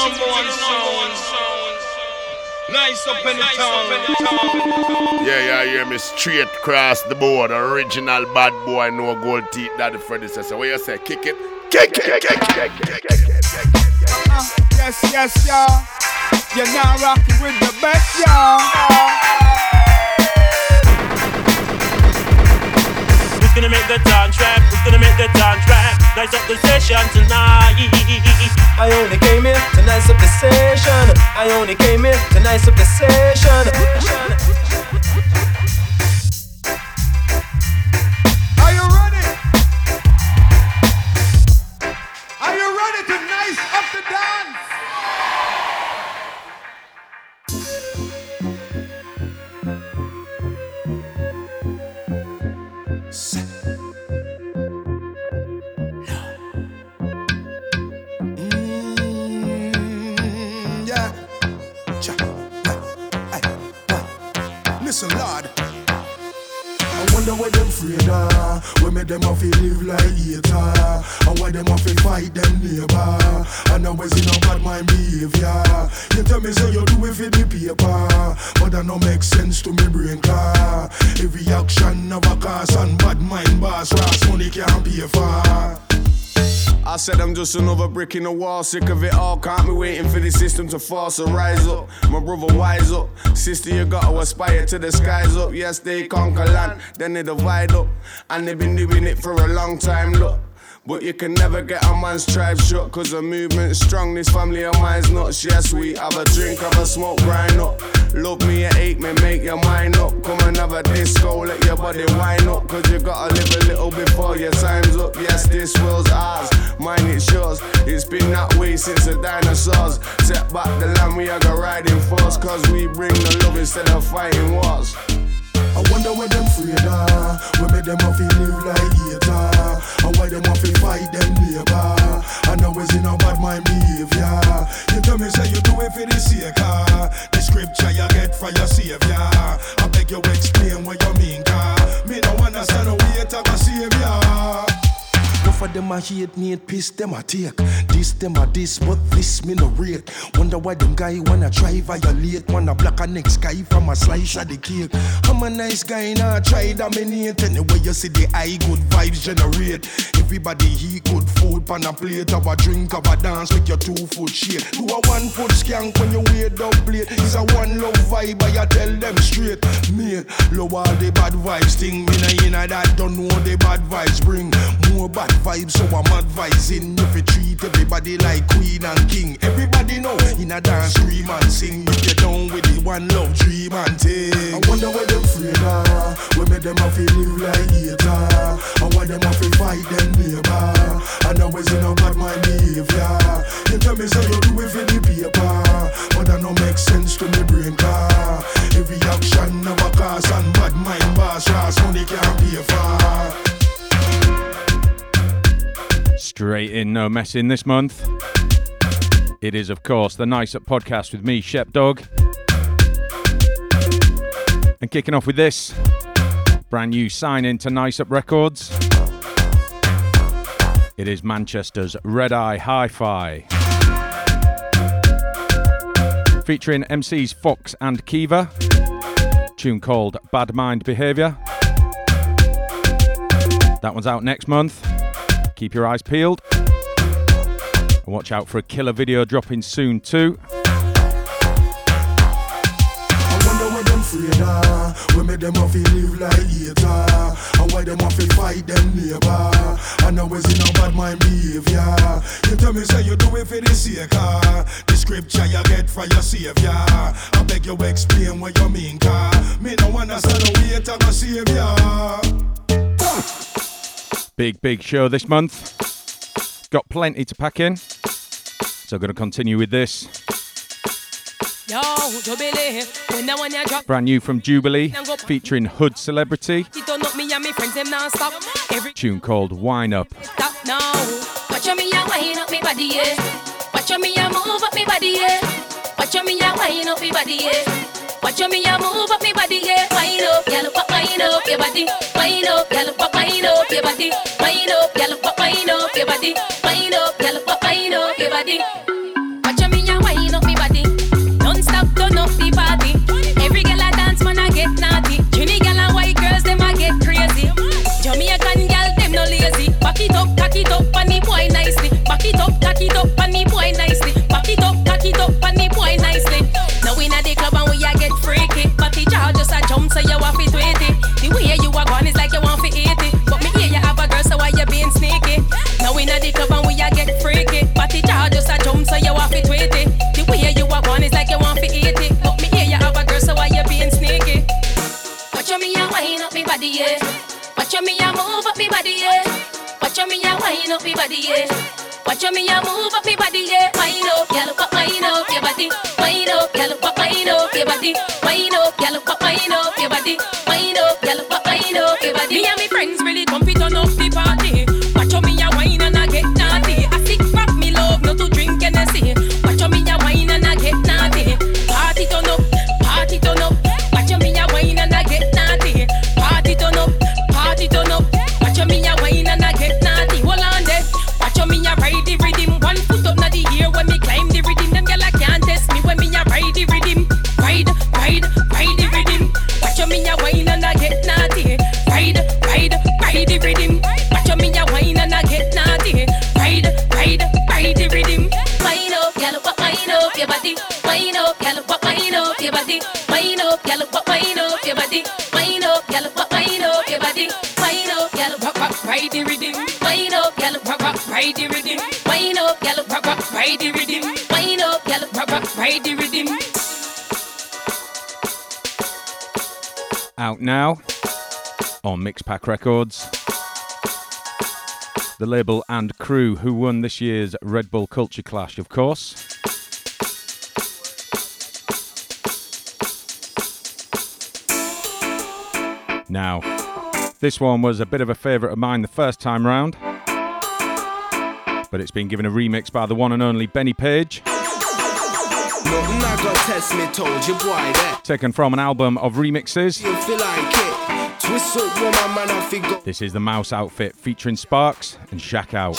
number one sound. Nice up in the town. Yeah, yeah, hear me straight across the board. Original bad boy, no gold teeth. That the predecessor. What you say? Kick it, kick it, kick it, kick it, kick it, kick it. Uh, yes, yes, y'all. You're now rocking with the best, y'all. Who's gonna make the dance rap? Who's gonna make the dance rap? Nice up the session tonight. I only came here to nice up the session. I only came here to nice up the session. Just another brick in the wall, sick of it all. Can't be waiting for the system to fall, so rise up. My brother, wise up. Sister, you gotta aspire to the skies up. Yes, they conquer land, then they divide up. And they've been doing it for a long time, look. But you can never get a man's tribe shut, cause the movement's strong. This family of mine's nuts. Yes, we have a drink, have a smoke, grind up. Love me at eight, me make your mind up. A disco, let your body wind up. Cause you gotta live a little before your time's up. Yes, this world's ours, mine it's yours. It's been that way since the dinosaurs. Set back the land, we are gonna ride in force. Cause we bring the love instead of fighting wars. I wonder where them afraid of. We make them to live like hater. And why them have to fight them neighbor. And always in a bad mind behavior. You tell me say you do it for the sake of the scripture you get from your savior. I beg you explain what you mean, car. Me no understand the way to a savior for them a hate me, piss them a take. This them a this, but this me no rate. Wonder why them guy wanna try violate. Wanna block a next guy from a slice of the cake. I'm a nice guy, nah try dominate. Anyway, you see the eye good vibes generate. Everybody eat good food pan a plate. Have a drink, have a dance, make your two foot shake. Do a one foot skank when you wear up plate. It's a one love vibe, I tell them straight. Me, low all the bad vibes thing. Me nah inna that, don't know the bad vibes bring. More bad vibes vibe, so I'm advising if you to treat everybody like queen and king. Everybody know in a dance, scream and sing. If you're down with the one love, dream and take. I wonder where them free are. We make them have to live like hater. And why them have to fight them neighbor. And always in a bad mind behavior. You tell me say you do it for the paper. But that no make sense to me brain car. Every action never a cause and bad mind boss. Money can't pay for. Straight in, no messing this month. It is, of course, the Nice Up podcast with me, Shep Dog. And kicking off with this brand new sign in to Nice Up Records. It is Manchester's Red Eye Hi Fi. Featuring MCs Fox and Kiva. Tune called Bad Mind Behaviour. That one's out next month. Keep your eyes peeled. And watch out for a killer video dropping soon too. afraid We make them live like hater And why them fight them neighbor. And in a bad mind behavior. You tell me say you do it for the sake The scripture you get from your savior. I beg you explain what you mean car Me no savior Big, big show this month. Got plenty to pack in. So I'm going to continue with this. Yo, Jubilee, when I want drop. Brand new from Jubilee, featuring Hood Celebrity. Me and me friends, them stop. Every Tune called Wine Up. Watch me wine up me body, yeah. Watch me and move up me body, yeah. Watch me and wine up me body, yeah. Watch me a move up me body, yeah. Wine up, girl, pop wine up your body. Wine up, girl, pop wine up your body. Wine up, girl, pop wine up your body. Wine up, girl, pop wine up your body. Watch me a wine up me body. Non-stop turn up the party. Every girl I dance, man, I get naughty. Trini girl and white girls, them I get crazy. Jamaican girl, them no lazy. Back it up, cock it up, and the boy nicely. Back it up, cock it up, and the boy nicely. Back it up, cock it up, and so you want to tweet it. The way you are gone is like you want to eat it. But me hear you have a girl so why you being sneaky? Now we at the club and we a get freaky. The jaw just a jump so you want to tweet it. The way you are gone is like you want to eat it. But me hear you have a girl so why you being sneaky? Watch me a wind up me body, yeah. Watch me a move up me body, yeah. Watch me a wind up me body, yeah. Watch me a move up me body, yeah. Wind up, girl, up, wind up your body. Wind up, girl, up, wind up your body. Wind up, girl, up, wind up your body. Wind up, girl, up, wind up your body. Me and me friends really come ride the rhythm. Up, rock, rock, ride the rhythm. Up, rock, rock, ride the rhythm. Out now on Mixpak Records. The label and crew who won this year's Red Bull Culture Clash, of course. Now, this one was a bit of a favourite of mine the first time round, but it's been given a remix by the one and only Benny Page. Taken from an album of remixes. This is the Mouse outfit featuring Sparkz and Shack Out.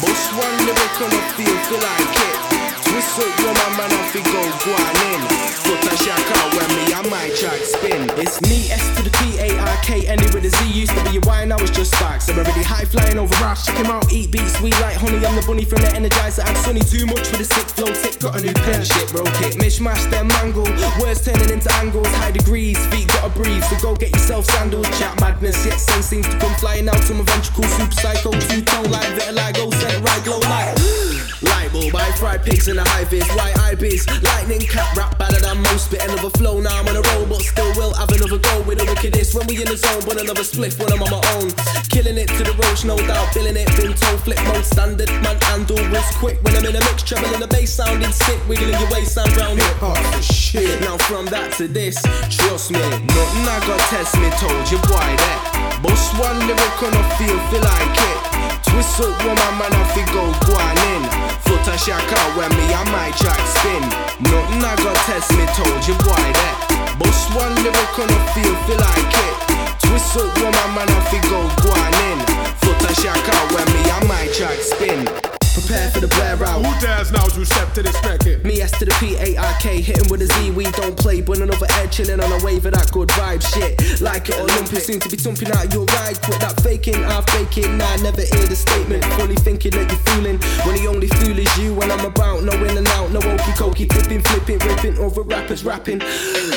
Bust one lyric on the field, feel like it. Twist up woman, man, I figure go on in. Foot a out when me and my track spin. It's me, S to the P A R K, any with a Z. Used to be a Y, now it's just Sparks. I'm already high flying over rocks. Check him out, eat beats, sweet like honey. I'm the bunny from the Energizer. I'm sunny too much for the sick flow. Sick, got a new pen. Shit, broke it. Mishmash, them mangle. Words turning into angles. High degrees, feet gotta breathe. So go get yourself sandals. Chat madness, yet sense seems to come flying out to my ventricle. Super psycho, two tone like vitiligo. Set it right glow like. Light bulb, fried pigs in the high vis, white ibis, lightning cat rap better than most. Bit another flow, now I'm on a roll, but still will have another go with the wickedest. When we in the zone, but another spliff when I'm on my own. Killing it to the roach, no doubt, billing it, been told, flip mode, standard, man, handle was quick. When I'm in a mix, in the bass sounding sick, wiggling your waist sound round hip hop. Shit, now from that to this, trust me, nothing I got test me, told you why that. Boss one lyric on the feel, feel like it. Up woman, man, I fi go on in. Foot a shack out when me and my track spin. Nothing I got test me, told you boy that. Bust one lyric on the field, feel like it. Twist up woman, man, I fi go on in. Foot a shack out when me and my track spin. Prepare for the blare out. Who dares now to step to this record? Me S to the P A R K, hitting with a Z. We don't play, but another air chilling on a wave of that good vibe shit. Like it or seem to be thumping out your ride. Quit that faking, half faking. Nah, never hear the statement. Fully thinking that you're fooling when the only fool is you. When I'm about, no in and out, no okey cokey, tipping, flipping, ripping over rappers rapping.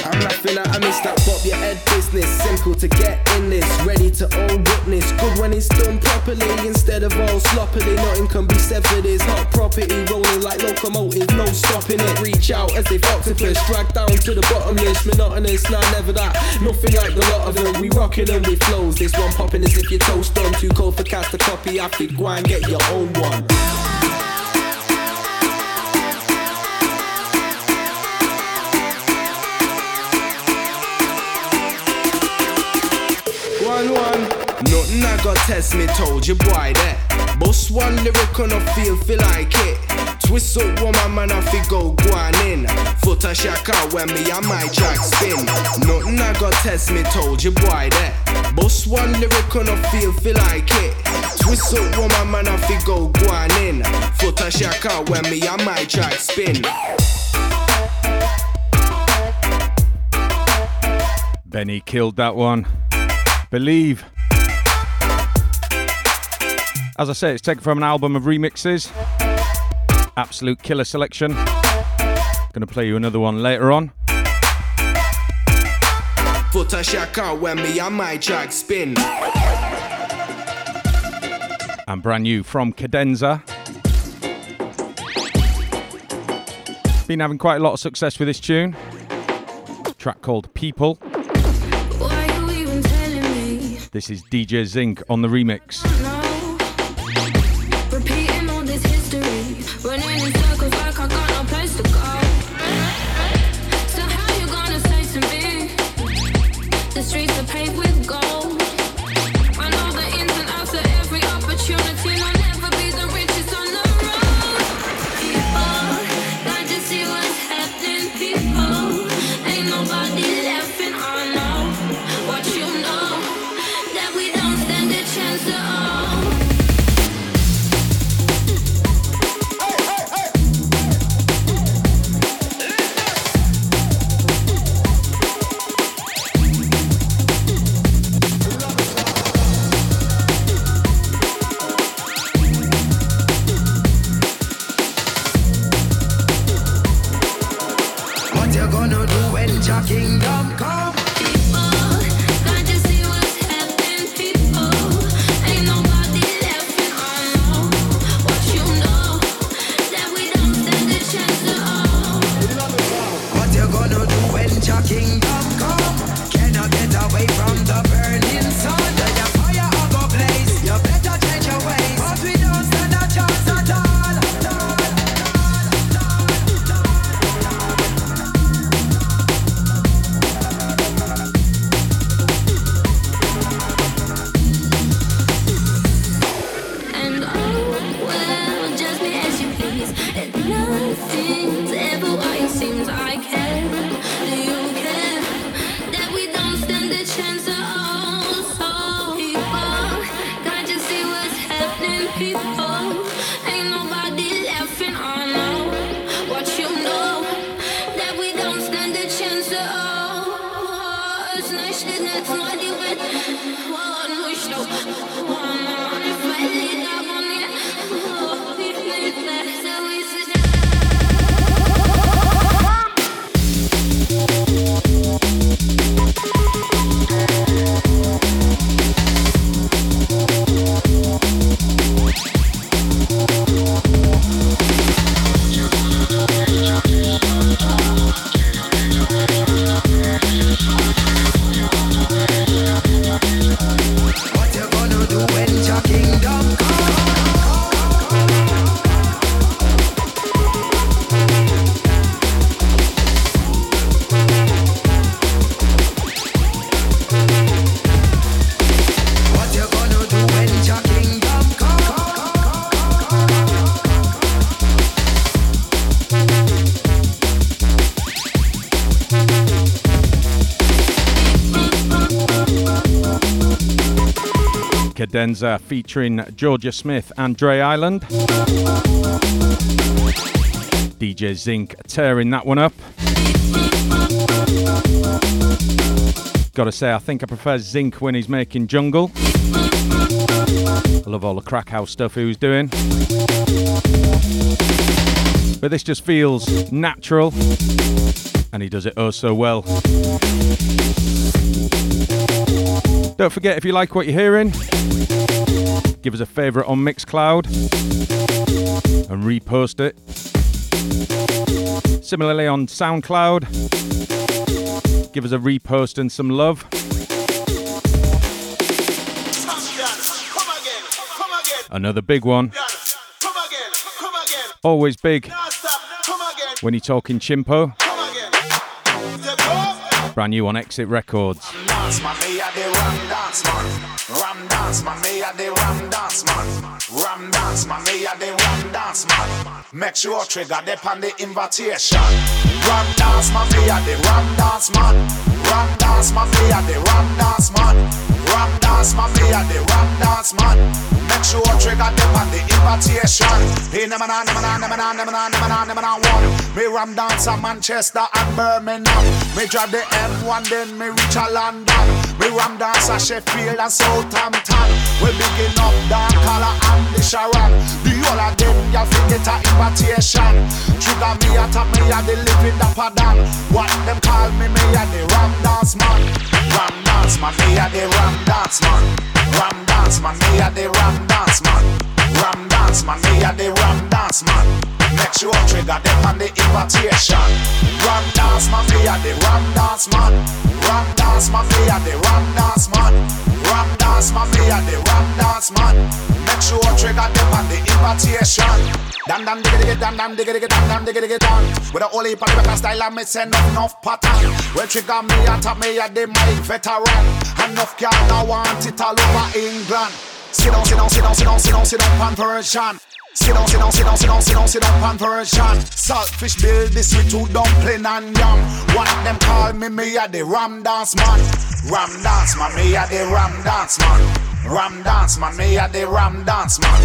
I'm laughing at I miss that pop your head business. Simple to get in this, ready to all witness. Good when it's done properly instead of all sloppily. Nothing can be severed. It's hot property, rolling like locomotive, no stopping it. Reach out as if octopus, drag down to the bottomless, monotonous. Nah, never that. Nothing like the lot of them. We rocking them with flows. This one popping as if you're toast on. Too cold for cast a copy. I think go and get your own. One got test me, told you boy that. Bust one lyric on a field, feel like it. Twist up man, I fi go on in. Foot a shack out when me and my spin. Nothing I got test me, told you boy that. Bust one lyric on a field, feel like it. Twist up man, I fi go on in. Foot a shack out when me and my spin. Benny killed that one. Believe. As I say, it's taken from an album of remixes. Absolute killer selection. Gonna play you another one later on. Put a shaka when me and my track spin. And brand new from Cadenza. Been having quite a lot of success with this tune. track called People. Why you even telling me? This is DJ Zinc on the remix. Cadenza featuring Georgia Smith and Dre Island. DJ Zinc tearing that one up. Gotta say, I think I prefer Zinc when he's making jungle. I love all the crack house stuff he was doing. But this just feels natural, and he does it oh so well. Don't forget, if you like what you're hearing, give us a favourite on Mixcloud and repost it. Similarly on SoundCloud, give us a repost and some love. Another big one. Always big when you're talking chimpo. Brand new on Exit Records. Dance man, me a the ram dance man. Ram dance man, me a the ram dance man. Ram dance man, me a the ram dance man. Make sure trigger dip on the invitation. Ram dance man, me a the ram dance man. Ram dance man, me a the ram dance man. Ram dance man, me a the ram dance man. Make sure trigger dip on the invitation. Never na, never na, never na, never na, never na, never na one. Me ram dance at Manchester and Birmingham. Me drive the M1, then me reach a London. We ram dance at Sheffield and Southampton. We begin up dark color and the Sharon. The whole of them, y'all forget a invitation. Trigger me attack me a the living the padan. What them call me, me a the ram dance man. Ram dance man, me a the ram dance man. Ram dance man, me a the ram dance man. Ram dance man, me a the ram dance man. Make sure trigger them on the invitation. Ram dance man, me a the ram dance man. Ram dance man, me a the ram dance man. Ram dance man, me a the ram dance man. Make sure trigger them on the invitation. Dan dan digga digga dan dan digga digga dan dan digga digga dan. With a holy party record style and me send enough enough pattern. Well trigger me a top me a the mic veteran. Enough girl now want it all over England. Sit down, sit down, sit down, sit down, sit down, sit down, pan version. Sit down, sit down, sit down, sit down, sit down, sit down, pan version. Saltfish build this with two dumpling and yam. What them call me, me a the ram dance man. Ram dance man, me a the ram dance man. Ram dance man, me a the ram dance man.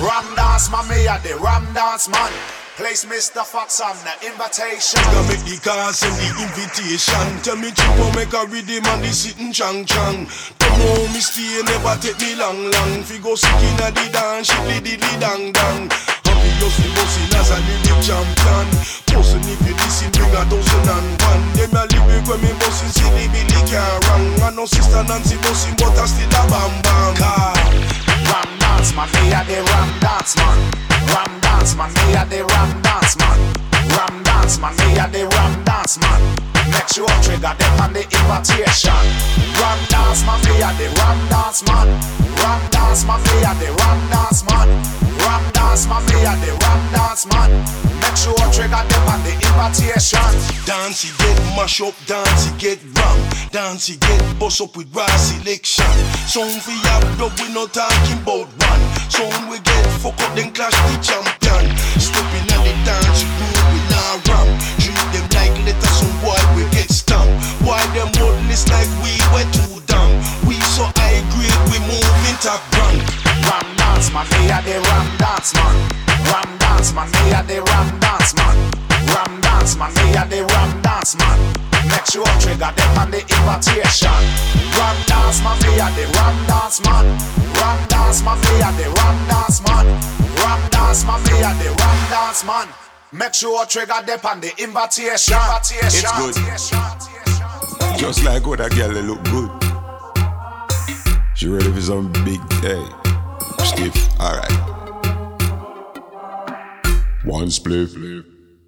Ram dance man, me a the ram dance man. Place Mr. Fox on the invitation. Go make the car send the invitation. Tell me Chico make a rhythm and the sitting chang chang. Don't know me stay, never take me long long. Fi go sick inna the dance, shit di di dang dang. Just fi bustin' as a lyric champion. Bustin' if you listen, bring a dozen and one. Them a lyric when me bustin' silly Billy can't wrong. I know sister Nancy bustin', but I still a bam bam. Ram dance man, me a the ram dance man. Ram dance man, me a the ram dance man. Ram dance man, me a the ram dance man. Make sure trigger them on the invitation. Ram dance man, me a the ram dance man. Ram dance man, me a the ram dance man. Ram dance man, me a the ram dance man. Make sure trigger them on the invitation. Dance he get mash up, dance he get ram Dance he get bust up with raw selection Song for your blood, we not talking about one Song we get fuck up, then clash the champion Stepping on the dance, you not ram Treat them like some boy we get stamped Why them like we were too dumb We so high grade, we moving top rank Ram dance man, me a the ram dance man. Ram dance man, me a the ram dance man. Ram dance man, me a the ram dance man. Make sure trigger them on the invitation. Ram dance man, me a the ram dance man. Ram dance man, me a the ram dance man. Ram dance man, me a the ram dance man. Make sure trigger them on the invitation. It's good. Just like what a girl they look good. She ready for some big hey. Stiff, alright. One spliff,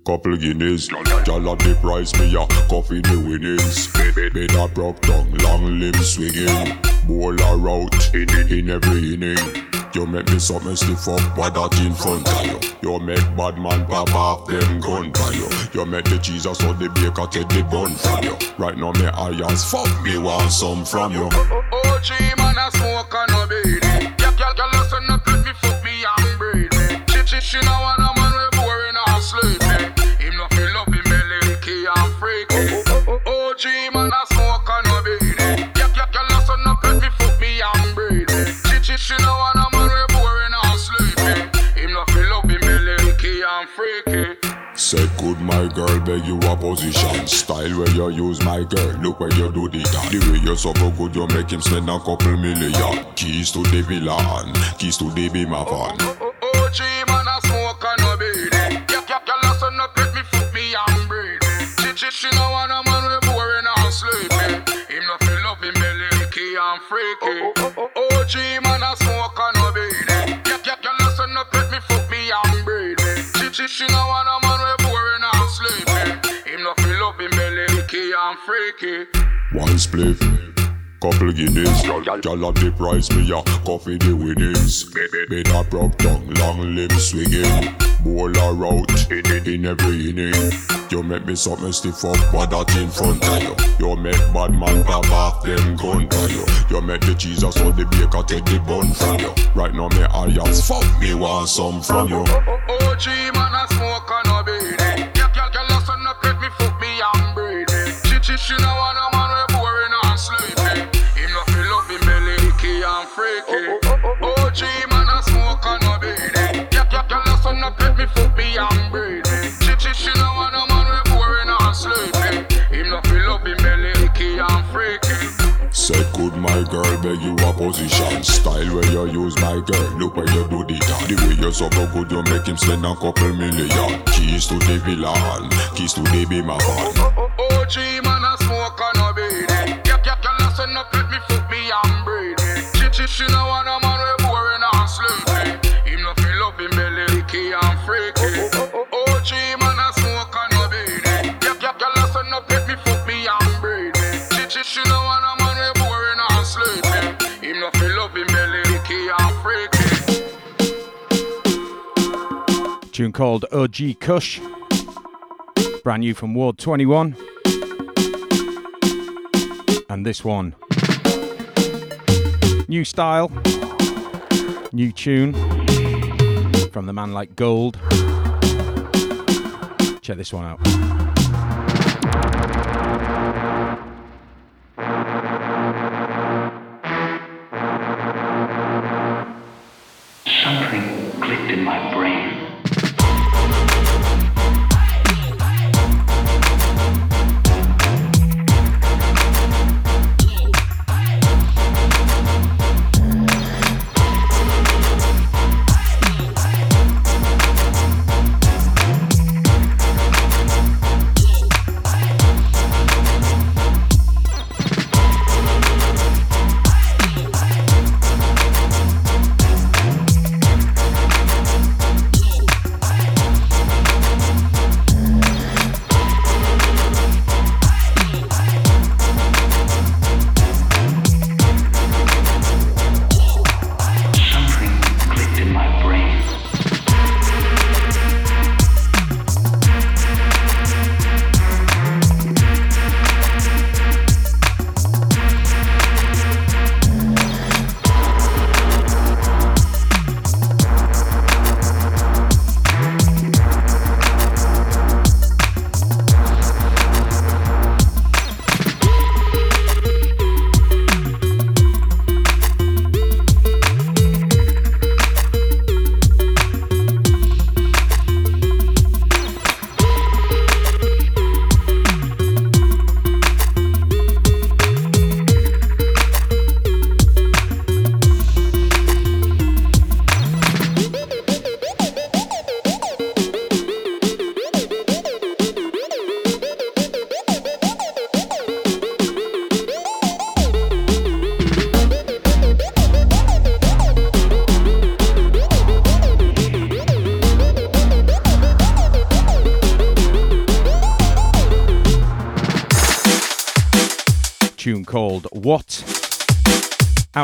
couple guineas. Y'all at the price, me a coffee the winnings. Bed a broke tongue, long limb swinging. Bowl a route in, in every inning. You make me something stiff up, what that in front of you. You make bad man pop off them gun for you. You make the Jesus or the baker take the bun from you. Right now me irons fuck me want some from you. Oh, oh, oh, OG man a smoke and no beat. Yeah, girl, girl, listen up, let me fuck me and breathe me. She, she, she know want a man we boring and sleepy. Him no feel up him key and freaky. My girl, beg you a position Style where you use my girl, look where you do the dance The way you so good, you make him spend a couple million Keys to the villa keys to the beamer oh, van oh, oh, OG man a smoke and no beat it. Yeah, yeah, girl, listen up, let me fuck me and breathe it. She, she, she know want a man we boring and sleepy. Him no feel up him belly, key and freaky. OG man a smoke and freaky. One spliff, couple guineas. Y'all at the price, me a coffee the winnings Bed a broke tongue, long limb swinging. Bowl a route in, in every inning. You make me something stiff up, what that in front of you. You make bad man pop off them gun for you. You make the cheese Jesus or the baker take the bun from you. Right now me irons fuck me want some from you. OG man a smoke She, know want a man we boring and sleepy. Him no feel up him belly, key and freaky. OG man a smoke and no beat it. Yeah, yeah, girl, listen up, let me fuck me and breathe it. She, she, she know want a man we boring and sleepy. Him no feel up him belly, key and freaky. Say good, my girl, beg you a position. Style where you use my girl, look where you do the dance. The way you so good, you make him spend a couple million. Keys to the villa, keys to the be my van. OG man a listen me and breathe it. She, she, she no want a man we boring and sleepy. Him no feel up him belly, licky and freaky. OG man a smoke and beat it. Girl, girl, girl, listen up, let me fuck me and breathe it. She, she, she no want a man we boring and sleepy. Him no feel up him belly, licky and freaky. Tune called OG Kush. Brand new from Ward 21. And this one. New style. New tune. From the man like Gold. Check this one out. Something clicked in my brain.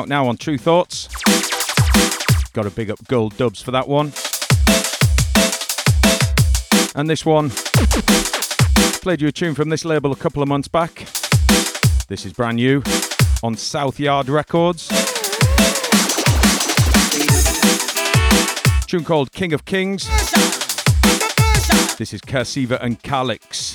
Out now on Tru Thoughts. Got to big up Gold Dubs for that one. And this one, played you a tune from this label a couple of months back. This is brand new on South Yard Records. Tune called King of Kings. This is Cursiva and Calix.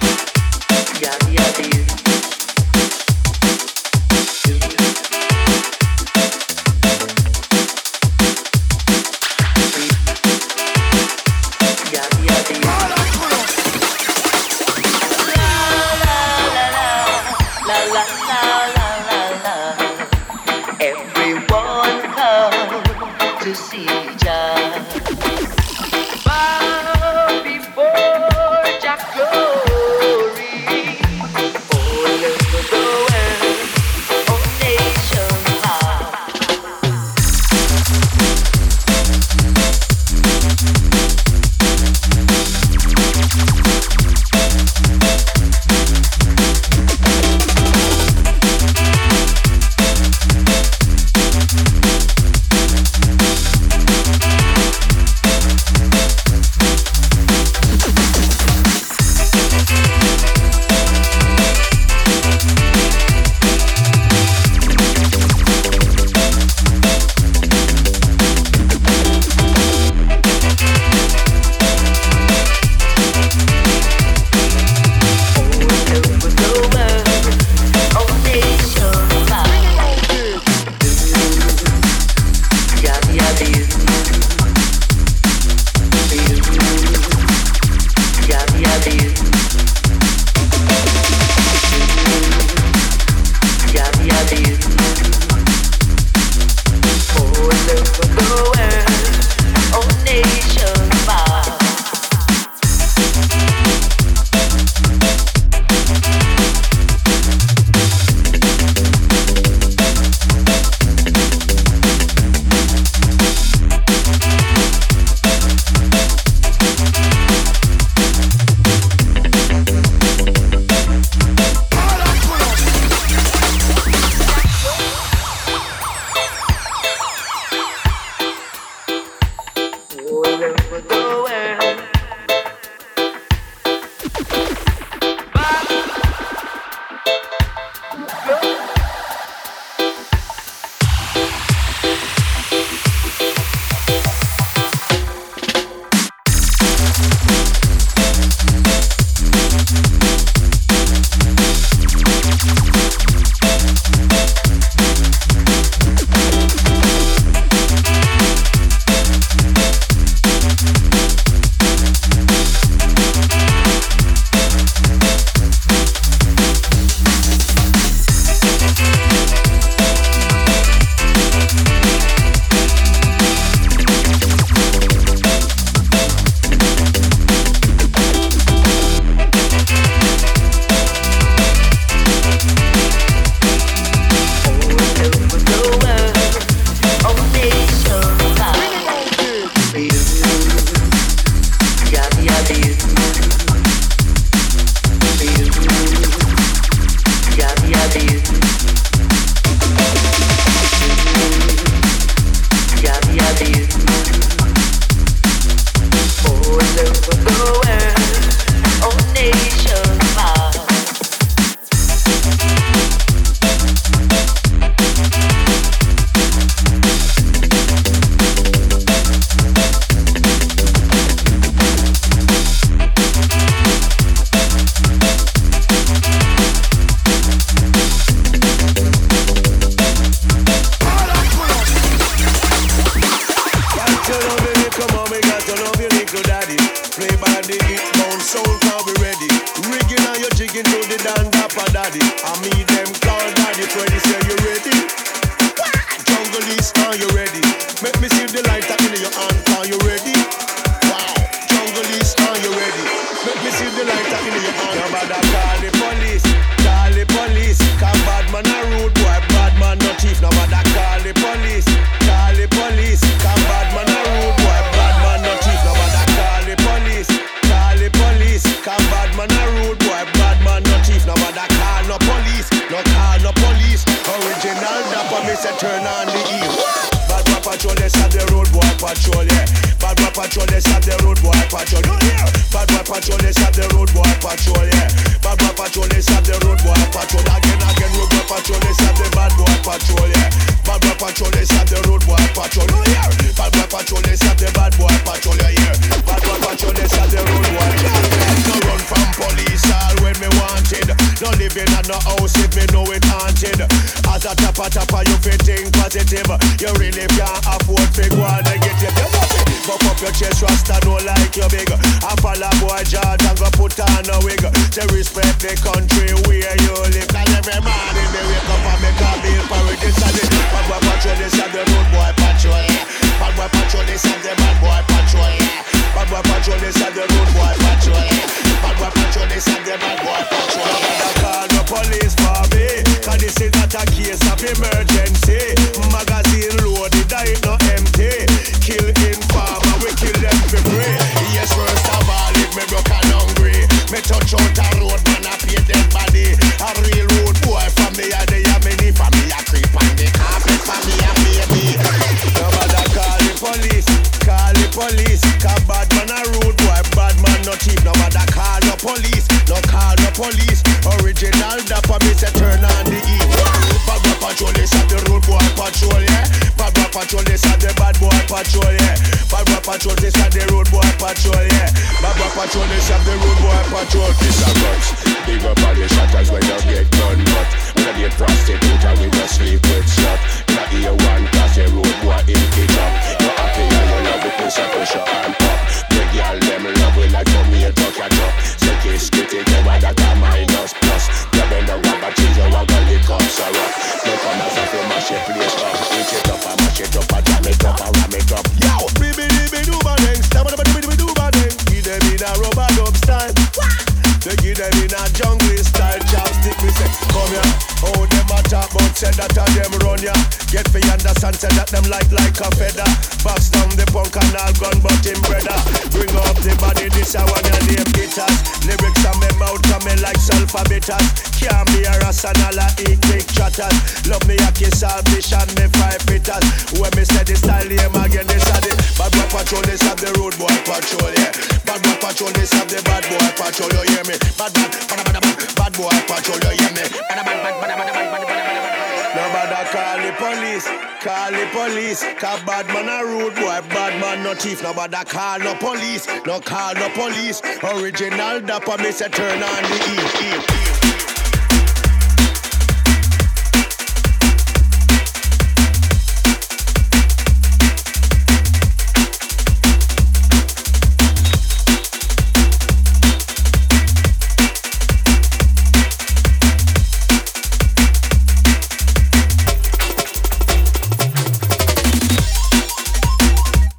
patrol, yeah. Baba patrol, they shot the road boy patrol. This a guns. Big up all the shutters when you get done, but when I get prostitute, I will just sleep with shot. Not here one cause the road boy in the up. You're happy and you love it, push up, push up and pop. The girl, them love it like for me, talk your talk kiss kitty cover that a minus plus. Grabbing the rubber cheese you a gully cups are up Look on myself you mash it place up. Eat it up and mash it up and jam it up and ram it up. Yo! Bibby be doo ba ding Stabba dabba do, dibby doo ba ding be them in a rubber dub style. They give them in a jungle style chopstick. Me say, come here. Oh, them a talk But say that a them run ya. Get fi understand say that them light like a feather. Box down the punk and all gun but him brother. Bring up the body, this a one ya name guitars. Lyrics on me mouth me like sulfabitas. Can't be a ras and all a eat big chatters. Love me a kiss all fish and me five bitters. When me say the style name again, this a the bad boy patrol, this a the road boy patrol, yeah. Bad boy patrol, this a the bad boy patrol, you hear me? me. Bad bad, bad bad bad, bad boy patrol you hear me. Bad bad bad bad bad bad bad bad. Call the police, call the police. Cause bad man a rude boy, bad man no thief. Nobody call no police, no call no police. Original dapper me say turn on the heat.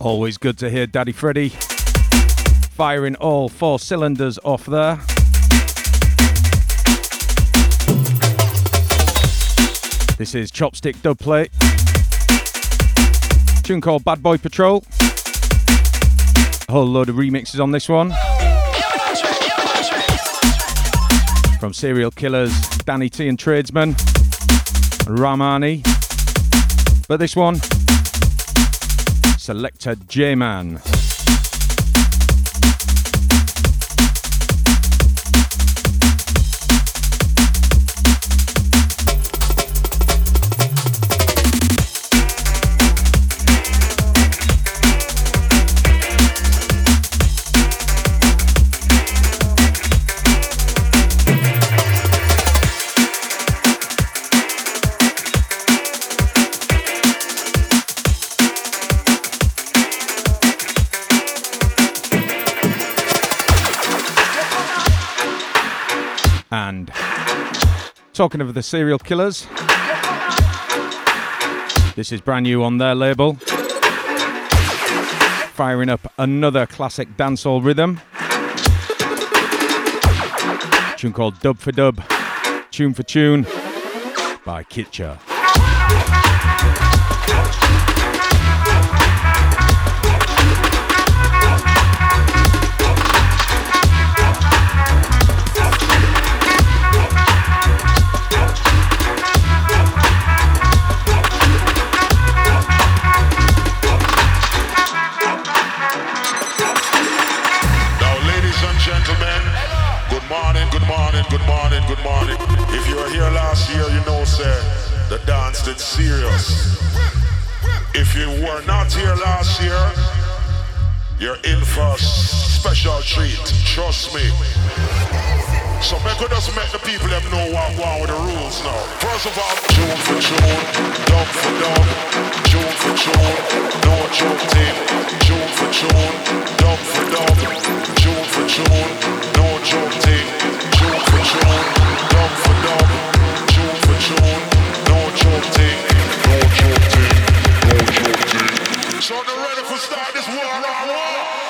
Always good to hear Daddy Freddy firing all four cylinders off there. This is Chopstick Dubplate. Tune called Bad Boy Patrol. A whole load of remixes on this one. From Serial Killaz, Danny T and Tradesman, Ramani. But this one, Selector J Man. Talking of the Serial Killaz, this is brand new on their label. Firing up another classic dancehall rhythm. Tune called Dub for Dub, Tune for Tune by Kitcher. Did serious. If you were not here last year, you're in for a special treat. Trust me. So make we just make the people them know what go on with the rules now. First of all, tune for tune, dub for dub, tune for tune, no joke thing. Tune for tune, dub for dub, tune for tune, no joke thing. Tune for tune, dub for dub, tune for tune, So they ready for start this war.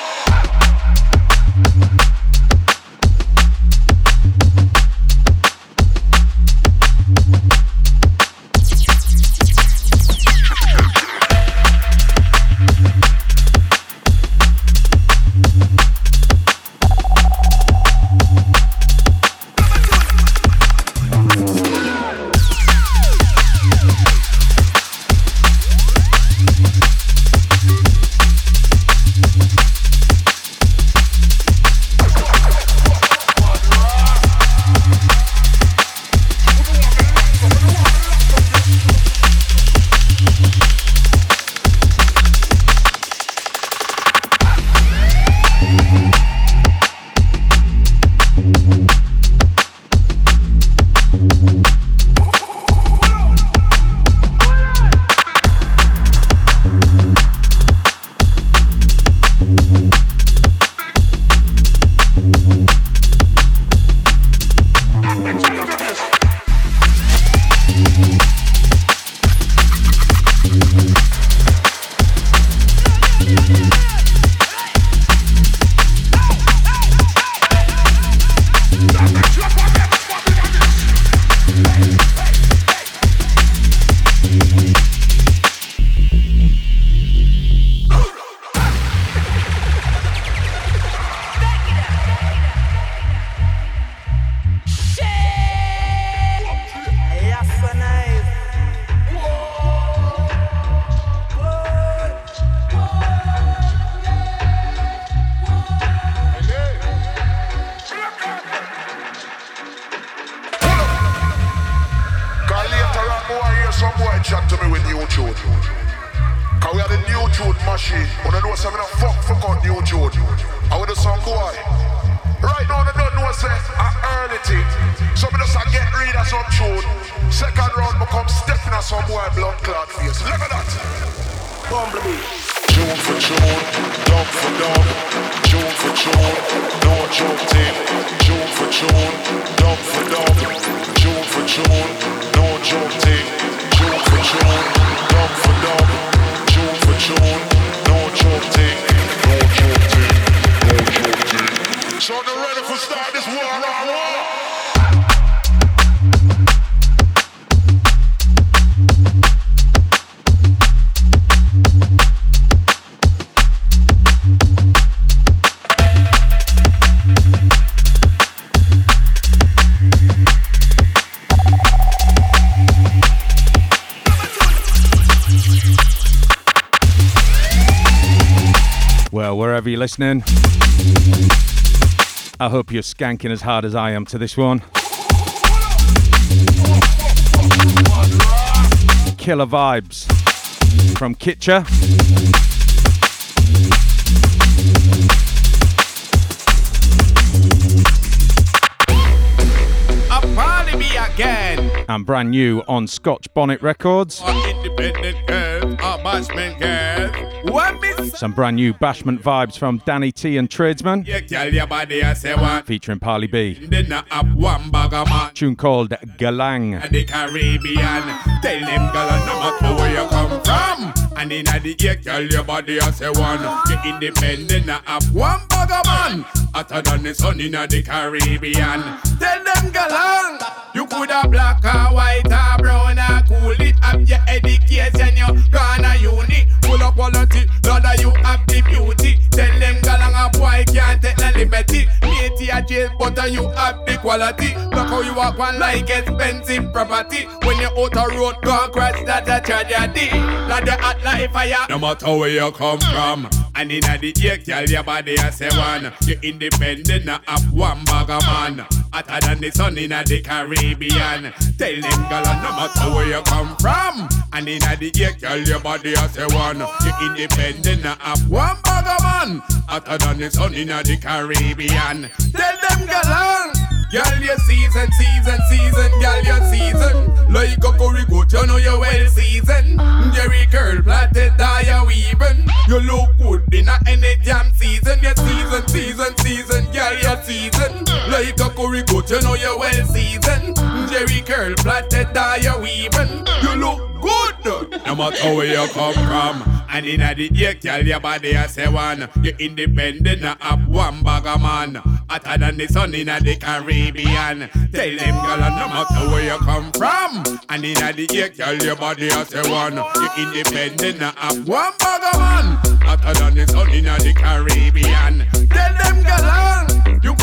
Listening, I hope you're skanking as hard as I am to this one. Killer vibes from Kitcher. A party me again. and brand new on Scotch Bonnet Records. Independent girl, a bashment girl. What me say? Some brand new bashment vibes from Danny T and Tradesman, You tell your body I say one. featuring Parly B. Then I have one bag of man. Tune called Galang. And the Caribbean. Tell them girl no matter where you come from. And in the ear, girl, your body I say one. You independent, have one bag of man. Hotter than the sun in the Caribbean. Tell them galang. Ah, you could have black or white or brown or cool it. Your education, you gonna uni. Full of quality, Lord, you have the beauty. Tell them galang a boy can't the liberty. Matey a jail, but you have the quality. Look how you walk one like expensive property. When you out a road, go crash, that's a tragedy. Like the hot like fire. No matter where you come from. And in the ear, girl, your body I say one. You independent, not have one bag of man. Hotter than the sun in the Caribbean. Tell them, girl, no matter where you come from. And in the ear, girl, your body I say one. You independent, not have one bag of man. Hotter than the sun in the Caribbean. Tell them, girl, Girl, your season, season, season, girl, your season. Like a curry goat, you know you're well seasoned. Jerry curl, plaited, dye, weaving. You look good in a any jam season. Your season, season, season, girl, your season. Like a curry goat, you know you're well seasoned. Jerry curl, plaited, dye, weaving. You look good. No matter where you come from. And in the ear, girl, your body I say one. You independent, not have one bag of man. Hotter than the sun in the Caribbean. Tell them, girl, no matter where you come from. And in the ear, girl, your body I say one. You independent, not have one bag of man. Hotter than the sun in the Caribbean. Tell them, girl,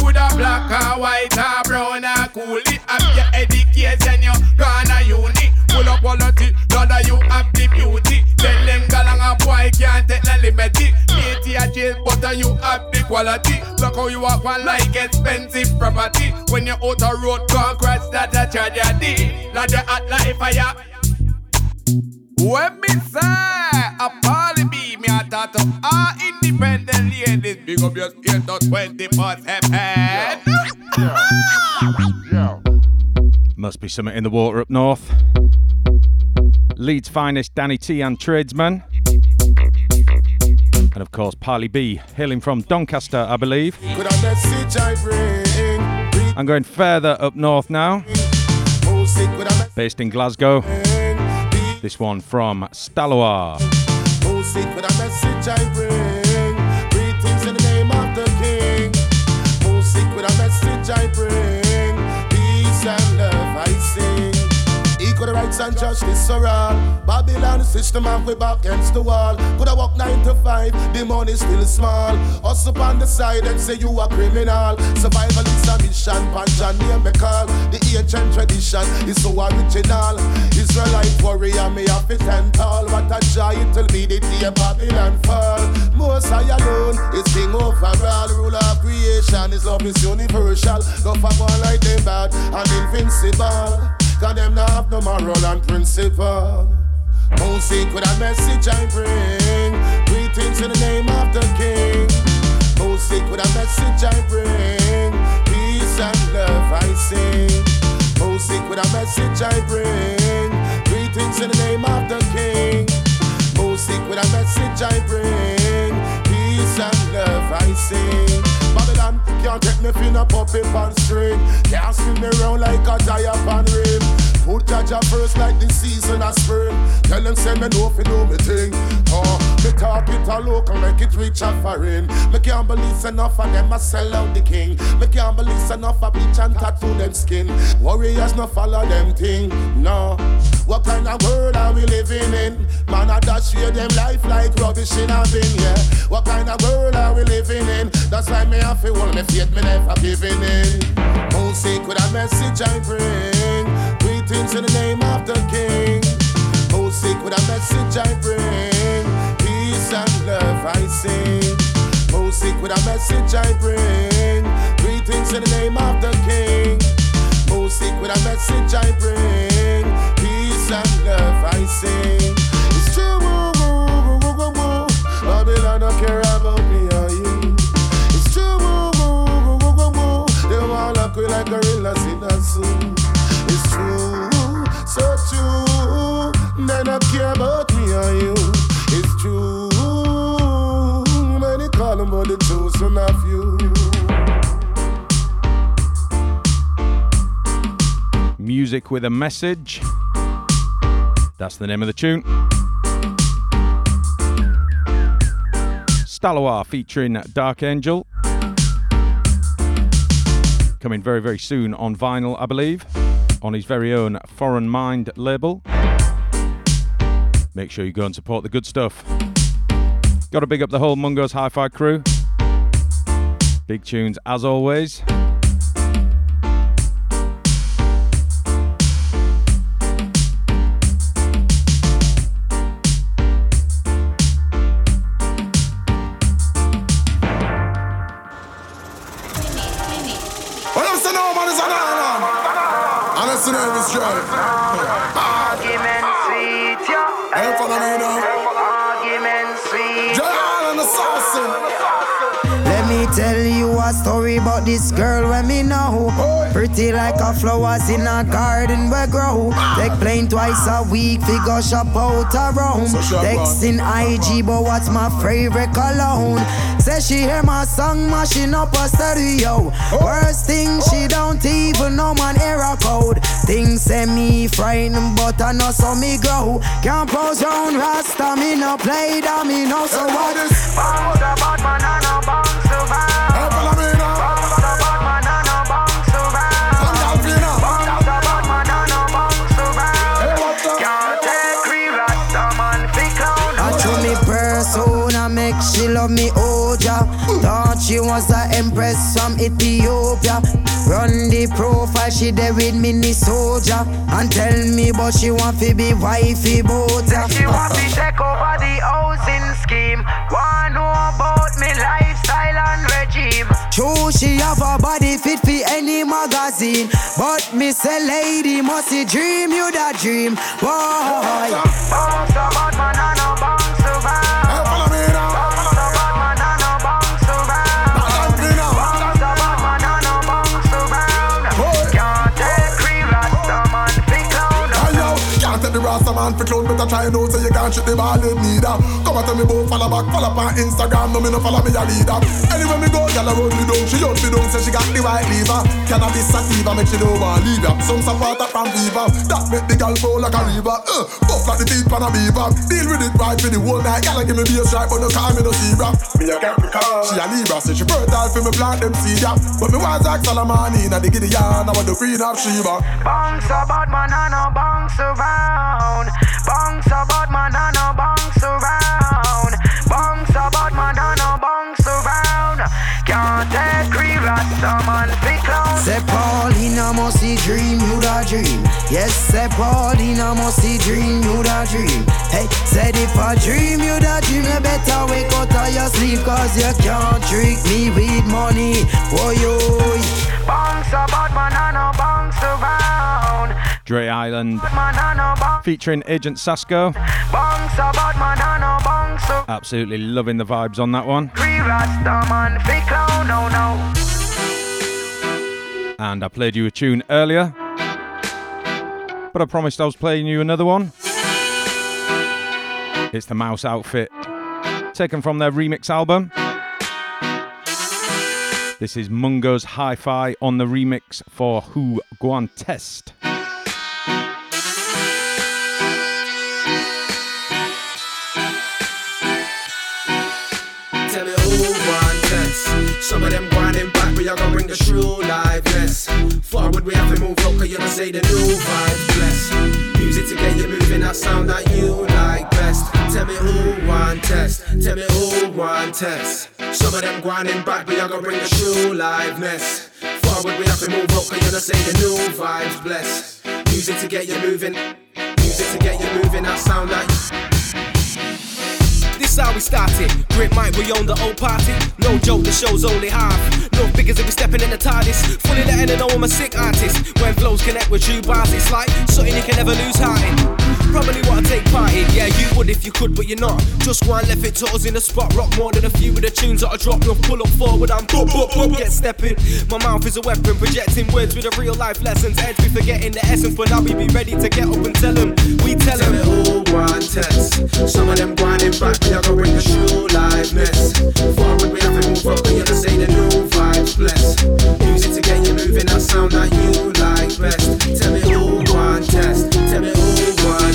you could have black or white or brown or cool it. Have your education, you gonna uni. Full of quality, Lord, you have the beauty. Tell them, girl, a boy can't take no liberty. Matey a jail, but you have the quality. Look how you walk one like expensive property. When you out a road, go crash, that's a tragedy. Lord, you hot like fire. When me say a party be me a thought of all independent ladies. Big up your skate to 24 7. Must be something in the water up north. Leeds finest Danny T and Tradesman. And of course, Parly B, hailing from Doncaster, I believe. Could a message I bring? I'm going further up north now, Music with a message based in Glasgow. This one from Stalois. Rights and justice for all. Babylon system and we back against the wall. Could I walk nine to five? The money still small. Us up on the side and say you a criminal. Survival is a mission. Panja name me call. The ancient tradition is so original. Israelite warrior me have to stand tall. What a joy it will be the day Babylon fall. Most I alone is king overall. Ruler of creation. His love is universal. Go for one like them bad and invincible. Cause them not have no moral and principle. Music with a message I bring. Greetings in the name of the King. Music with a message I bring. Peace and love I sing. Music with a message I bring. Greetings in the name of the King. Music with a message I bring. Peace and love I sing. Can't take me fin a puppet on string. Can't spin me round like a tire on rim. Put Jaja first like the season of spring. Tell them send me know fi do me thing. Oh, me talk it a local, make it reach a foreign. Me can't believe enough of them a sell out the king. Me can't believe enough of bleach and tattoo them skin. Warriors no follow them thing. No, what kind of world are we living in? Man, I dash share them life like rubbish in a bin. Yeah, what kind of world are we living in? That's why me have to hold me faith, me never giving in. Music with a message I bring. Greetings in the name of the King. Music with a message I bring. Peace and love I sing. Music with a message I bring. Greetings in the name of the King. Music with a message I bring. Peace and love I sing. It's true. Don't care about me or you. It's true. Many call them, but the chosen of you. Music with a message. That's the name of the tune. Stalois featuring Dark Angel. Coming very, very soon on vinyl, I believe, on his very own Foreign Mind label. Make sure you go and support the good stuff. Got to big up the whole Mungo's Hi Fi crew. Big tunes as always. Twice a week, fi go shop out a room. So shop Texting IG, but what's my favorite cologne? Say she hear my song, mashing up a stereo. Worst thing, she don't even know man error code. Things say me frightened, but I know so me grow. Can't pose round Rasta, me no play that, me no so what? Bounce about man, I no she was a empress from Ethiopia. Run the profile, she there with mini soldier. And tell me, but she want to be wifey both. She want to take over the housing scheme. Want know about me lifestyle and regime. True, she have a body fit for any magazine. But me say, lady, must see dream you that dream. Boy, the rasta man for clown, better try know so you can't shoot the ball in neither. Come and tell me about follow back, follow up on Instagram, no me no follow me a leader. Anywhere me go, girl a run me down, she out me down, say she got the right lever. Cannabis sativa make she don't want leave ya. Some support from fever, that make the girl flow like a river. Uh, buff like the teeth on a beaver. Deal with it right for the whole night, girl give me be a stripe, but no call me no zebra. Me a Capricorn, she a Libra, say she fertile for me plant them seed ya. But me was like Solomon in a the Gideon, I want the queen of Sheba. Bounce about man, I no bounce around. Bounce about man, I no bounce around. Bounce about man, I no bounce around. Can't take real Rasta man fi clown. Say Paulina must dream, you da dream. Yes, say Paulina must dream, you da dream. Hey, said if I dream, you da dream, you better wake out of your sleep, cause you can't trick me with money. Oh, yo. Bounce about man, bounce around. Dre Island. Man, I no bounce featuring Agent Sasco. Bounce a bad man and a bounce. Absolutely loving the vibes on that one. Free Rasta man, fake clown, no no. And I played you a tune earlier, but I promised I was playing you another one. It's the Mouse outfit, taken from their remix album. This is Mungo's Hi Fi on the remix for Who Guan Some of them grinding back, but y'all gonna bring the true liveness. Forward, we have to move up, cause you don't say the new vibes bless. Music to get you moving, that sound that you like best. Tell me who want test. Tell me who want test. Some of them grinding back, but y'all gonna bring the true liveness. Forward, we have to move up, cause you don't say the new vibes bless. Music to get you moving. Music to get you moving, that sound This how we started. Great Mike, we own the old party. No joke, the show's only half. No figures if we stepping in the TARDIS. Fully letting her know I'm a sick artist. When flows connect with true bars, it's like something you can never lose heart in. Probably wanna take part in. Yeah, you would if you could, but you're not. Just one left it toes in the spot. Rock more than a few of the tunes that I drop. No pull up forward, I'm boop, boop, boop, get stepping. My mouth is a weapon, projecting words with a real life lessons. Heads be forgetting the essence, but now we be ready to get up and tell them. We tell Tell them. me who want test. Some of them grinding back, we gonna bring the true liveness. Forward, we have to move up, we to say the new vibes bless. Music to get you moving, that sound that you like best. Tell me who want test.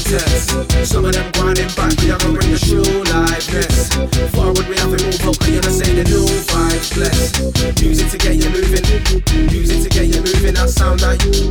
Test. Some of them grinding back, we are gonna bring the true liveness. Forward, we have to move up, to say the new vibes bless. Music to get you moving. Music to get you moving, that sound that you.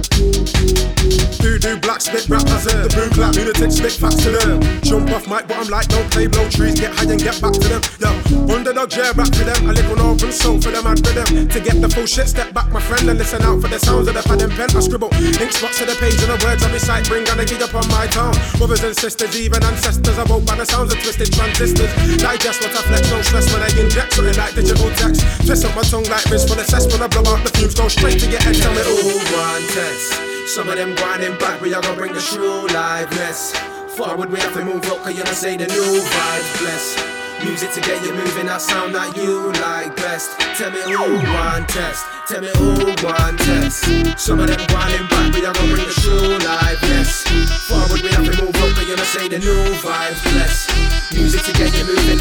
Voodoo black spit rap as The blue clap lunatic spit facts to them. Jump off mic, but I'm like, don't play blow trees, get high and get back to them. Yo, underdog, yeah, rap for them. A little northern soul for them, and rhythm. To get the full shit, step back, my friend, and listen out for the sounds of the pad and pen. I scribble ink spots to the page and the words I recite, bring energy up on my tongue. Brothers and sisters, even ancestors, I woke by the sounds of twisted transistors. Digest what I flex, no stress when I inject something like digital text. Twist up my tongue like this for the cess when I blow out the fumes, go straight to your head. Tell me who. want test? Some of them grinding back, we are gonna bring the true liveness. Forward, we have to move up, cause you don't say the new vibes bless. Music to get you moving, that sound that you like best. Tell me who want test. Tell me who want test. Some of them grinding back, we are gonna bring the true liveness. Forward, we have to move up, cause you don't say the new vibes bless. Music to get you moving.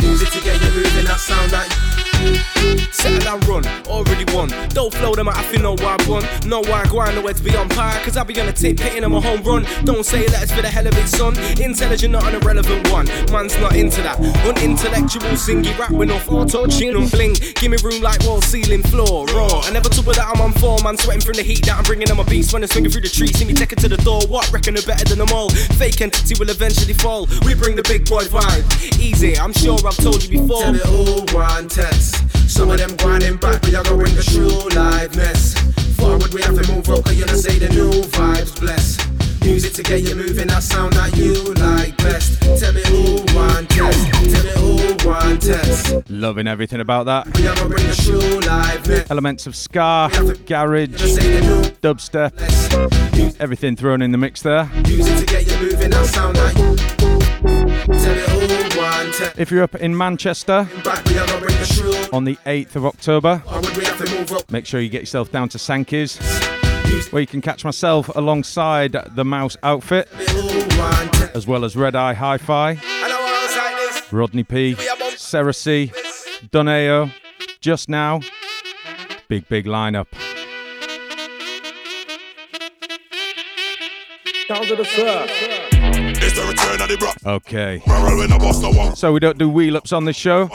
Music to get you moving, that sound that Settle and run, already won. Don't flow them out if you know why I won. Know why I grind, nowhere to be on par. Cause I be on a tip, hitting them a home run. Don't say that it's for the hell of it, son. Intelligent, not an irrelevant one. Man's not into that. Unintellectual, singy rap with no auto tune and bling. Give me room like wall, ceiling, floor, raw. I never took that, I'm on form. I'm sweating from the heat that I'm bringing on my beats. When I'm swinging through the trees, see me take it to the door. What? Reckon they're better than them all. Fake entity will eventually fall. We bring the big boy vibe. Easy, I'm sure I've told you before. Tell me who want Some of them grinding back, we are gonna bring the true liveness. Forward, we have to move up, cause you don't say the new vibes bless. Music to get you moving, that sound that you like best. Tell me who want test. Tell me who want test. Loving everything about that. We are gonna true liveness. Elements of ska, garage, dubstep, everything thrown in the mix there. Music to get you moving, that sound that you. Tell me who want test. If you're up in Manchester Back, we are gonna bring the true. on the 8th of October, Forward, we have to move up. make sure you get yourself down to Sankey's, where you can catch myself alongside the Mouse outfit, as well as Red Eye Hi Fi, Rodney P, Sarah C, Doneo, Just Now. Big, big lineup. Sounds of the surf. It's the return of the bro. Okay. Barrel when I bust the one. So we don't do wheel ups on this show.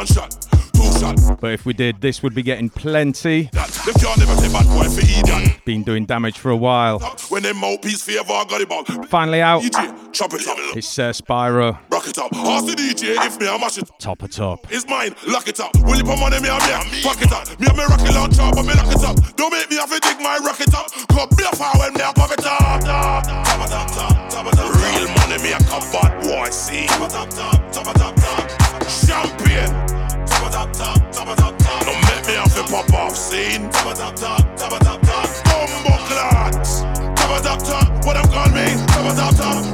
But if we did, this would be getting plenty. Them can't never say bad boy for idiot. Been doing damage for a while. When them mouthpiece favor, I got it ball. Finally out. DJ, chop it up. It's uh, Spyro. Rock it up. Ask the DJ if me I mash it. Top of top. It's mine, lock it up. Will you put money me and me? Fuck it up. Me and me rocket launcher, but me lock it up. Don't make me have to dig my rocket up. Cause me a fire when me a pop it up. Top top, top, top top. Real money me a come bad boy, see. Top top, top, top top, top. Champion. Don't make me have to pop off scene. Bumbo clots. What I'm calling me?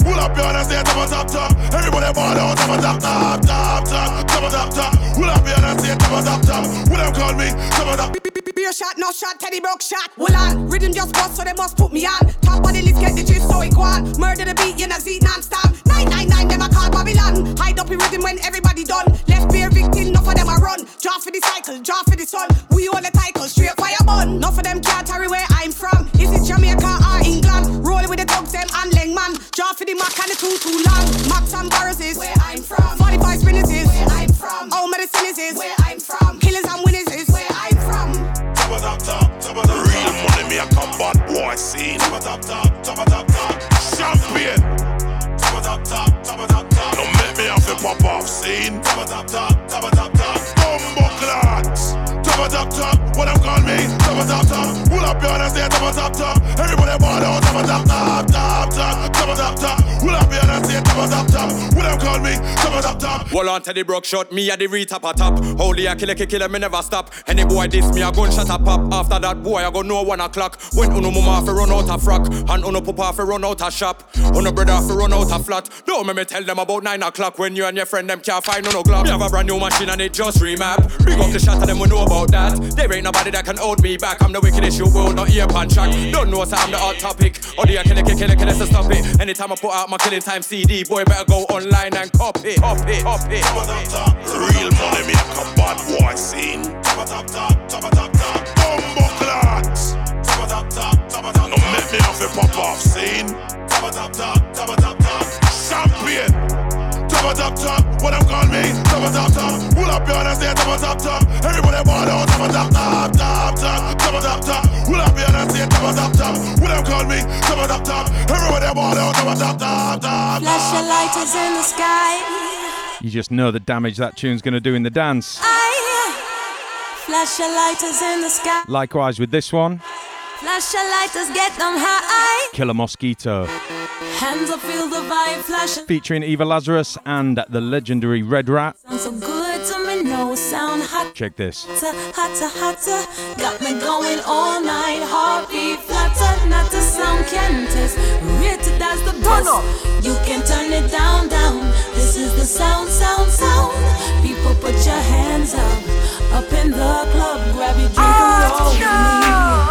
Pull up your hands there, top top top. Everybody ball out, top top top, top top, top top top. Pull up your hands there, top top top. What I'm calling me? Top top. Beer shot, no shot, Teddy Brook shot. Well on, rhythm just bust, so they must put me on. Top of the list, get the chips, so it go on. Murder the beat, you know, Z non-stop. 999, them a call Babylon. Hide up in rhythm when everybody done. Left beer victim, enough of them a run. Draw for the cycle, draw for the sun. We own the title, straight fire bun. Enough of them can't carry where I'm from. Is it Jamaica or England? Rolling with the dogs, them and Lengman. Draw for the Mac and the too too long. Max and Barras is where I'm from. 45 spinners is where I'm from. All medicine is where I'm from. Killers and winners is where I'm from. Top, of top, top, top, top. Real money, me a combat boy scene. Top, of top, top, top, top, top. Champion me have to pop off scene. Tabba tap tap, tabba tap tap. Dumbo clots. Tabba tap tap, what them call me? Tabba tap tap. Pull up your hands there, tabba tap tap. Everybody ball out, tabba tap tap, tap tap, tabba tap tap top. Pull up your hands there. Top, top, top. What them call me? Top, top, top. Hold on to the broke shot, me a the retap a top. Holy a killer, killer, me never stop. Any boy diss me, a gun shot a pop. After that boy, I go know one o'clock. When uno mama fi run out a frock, and uno papa fi run out a shop. Uno brother fi run out a flat. Don't make me tell them about nine o'clock when you and your friend them can't find uno glock. Me have a brand new machine and it just remap. Big up the shot of them, we know about that. There ain't nobody that can hold me back. I'm the wickedest you will, not ear pan track. Don't know so I'm the hot topic. Or the killer, killer, killer, killer, so stop it. Anytime I put out my killing time CD, boy better go online and copy, copy, copy. Real money, me a combat boy scene. Top, top, top, top, top, top. Bumbo clots. Top, top, top, top, top. Don't make me have to pop off scene. Top, top, top, top, top, top. Champion. Top, top, top. What them call me? Top, top, top. Pull up your hands there. Top, top, top. Everybody ball out. Top, top, top, top, top, top, top, top. Pull up your hands there. Top, top, top. What them call me? Top, top, top. Everybody ball out. Top, top, top, top. Flash your lighters in the sky. You just know the damage that tune's going to do in the dance. Flash your lighters in the sky. Likewise with this one, Flash your lighters, get them high. Killer Mosquito, Hands up, feel the vibe. Flash featuring Eva Lazarus and the legendary Red Rat. Sound so good to me, no sound hot. Check this. Hotter, hotter, hotter. Got me going all night. Heartbeat flutter, not the sound can test. Rated as the best. You can turn it down, down. This is the sound, sound, sound. People put your hands up, up in the club. Grab your drink and ah, roll with me. Look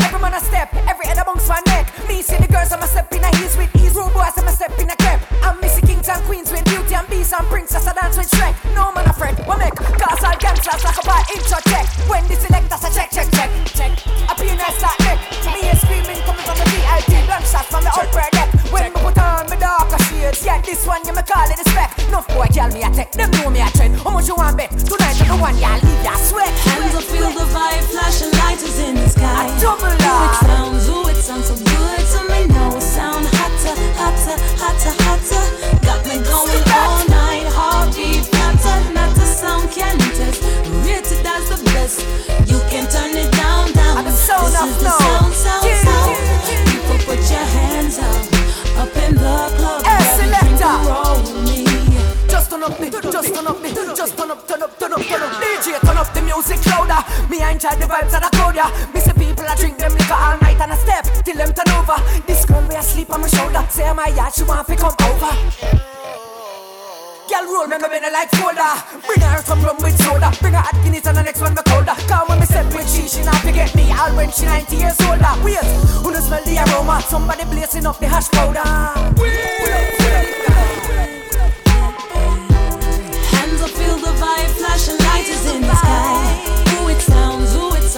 every man a step, every head amongst my neck. Me see the girls, I'm a step in a heels with ease. Rude boys, I'm a step in a crepe. I'm missing kings and queens with beauty and beast and princess. I dance with Shrek. No man afraid, what make? Cause all gangsters like a bar intro check. When the selectors a check, check, check, check. A penis like neck. Me is screaming coming from the VIP. Blunt shots from the upper deck. When me put on my darker shades, yeah, this one you me call it a spec. Enough boy, tell me a take. Them know me a trend. How much you want bet? Tonight I'm the one, y'all leave ya sweat. Hands up, feel the vibe, flashing lights is in the sky. Double Ooh, it sounds, ooh, it sounds so good to me. No sound hotter, hotter, hotter, hotter. Got me going all night. Heartbeat flutter, not the sound can test. Rated as the best. You can turn it down, down. And the sound this is the now. sound, sound, Yeah. sound. People put your hands up, up in the club. Hey, Grab your drink selector. roll me. Just turn up me, just turn up me, just turn up, turn up, turn up, turn up. Me I enjoy the vibes of the crowd, yeah. Me see people a drink them liquor all night and a step till them turn over. This girl me asleep on my shoulder. Say my yard, she want to come over. Girl roll me, me bend like folder. Bring her some rum with soda. Bring her hot Guinness and the next one me colder. Cause when me step with she, she not forget me. All when she 90 years older. Wait, who no smell the aroma? Somebody blazing up the hash powder. Hands up, feel the vibe, flashing lighters in the sky.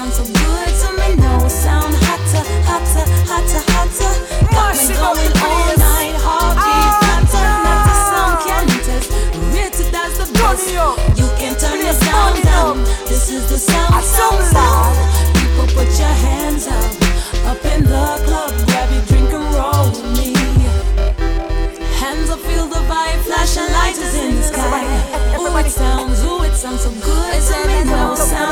Ooh, it sounds, ooh, it sounds so good to me. No sound hotter, hotter, hotter, hotter. Got me Mash it up, going all night. Heartbeat flutter, not the sound can test. Rated as the best. You can turn it Please, down, turn it down. up. This is the sound, sound, sound sound. People put your hands up, up in the club. Grab your drink and roll with me. Hands up, feel the vibe, flashing lighters in the sky. Ooh, it sounds, ooh, it sounds so good.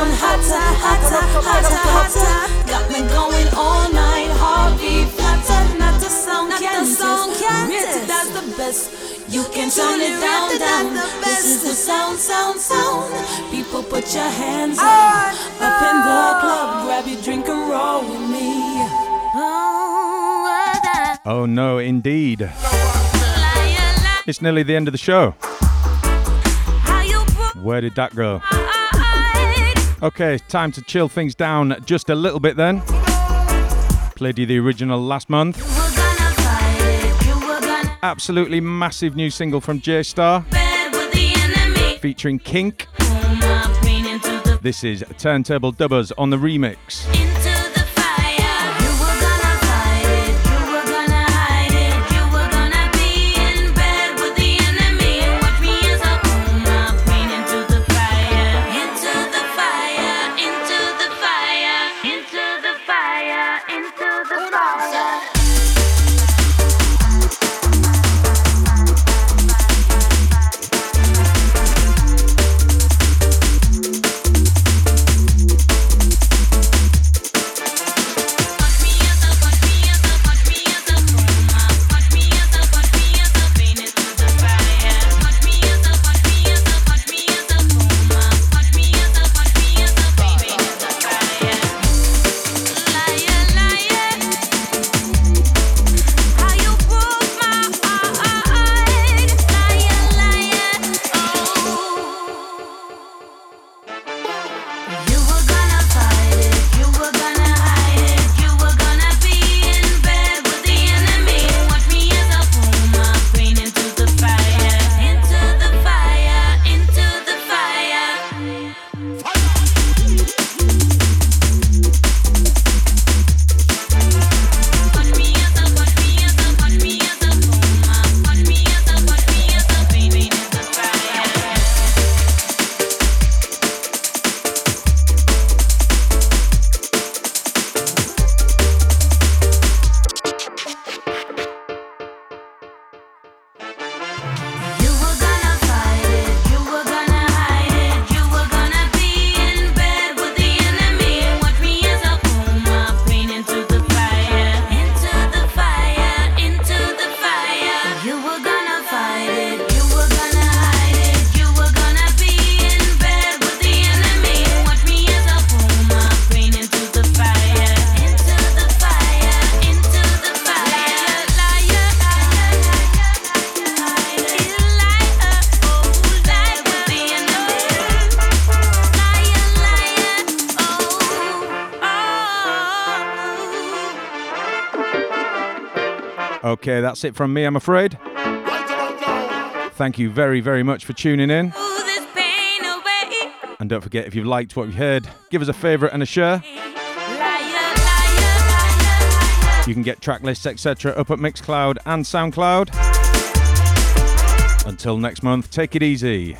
No sound hotter, hotter, hotter, hotter. Got me going all night. Heartbeat flutter, not the sound can Rated as the best. You can turn it down, down. This is the sound, sound, sound. People put your hands up, up in the club. Grab your drink and roll with me. Oh, oh no, indeed. It's nearly the end of the show. Where did that go? Okay, time to chill things down just a little bit then. Played you the original last month. Absolutely massive new single from J Star featuring Kink. This is Turntable Dubbers on the remix. Okay, that's it from me, I'm afraid. Thank you very, very much for tuning in. And don't forget, if you've liked what you heard, give us a favourite and a share. You can get track lists, etc., up at Mixcloud and Soundcloud. Until next month, take it easy.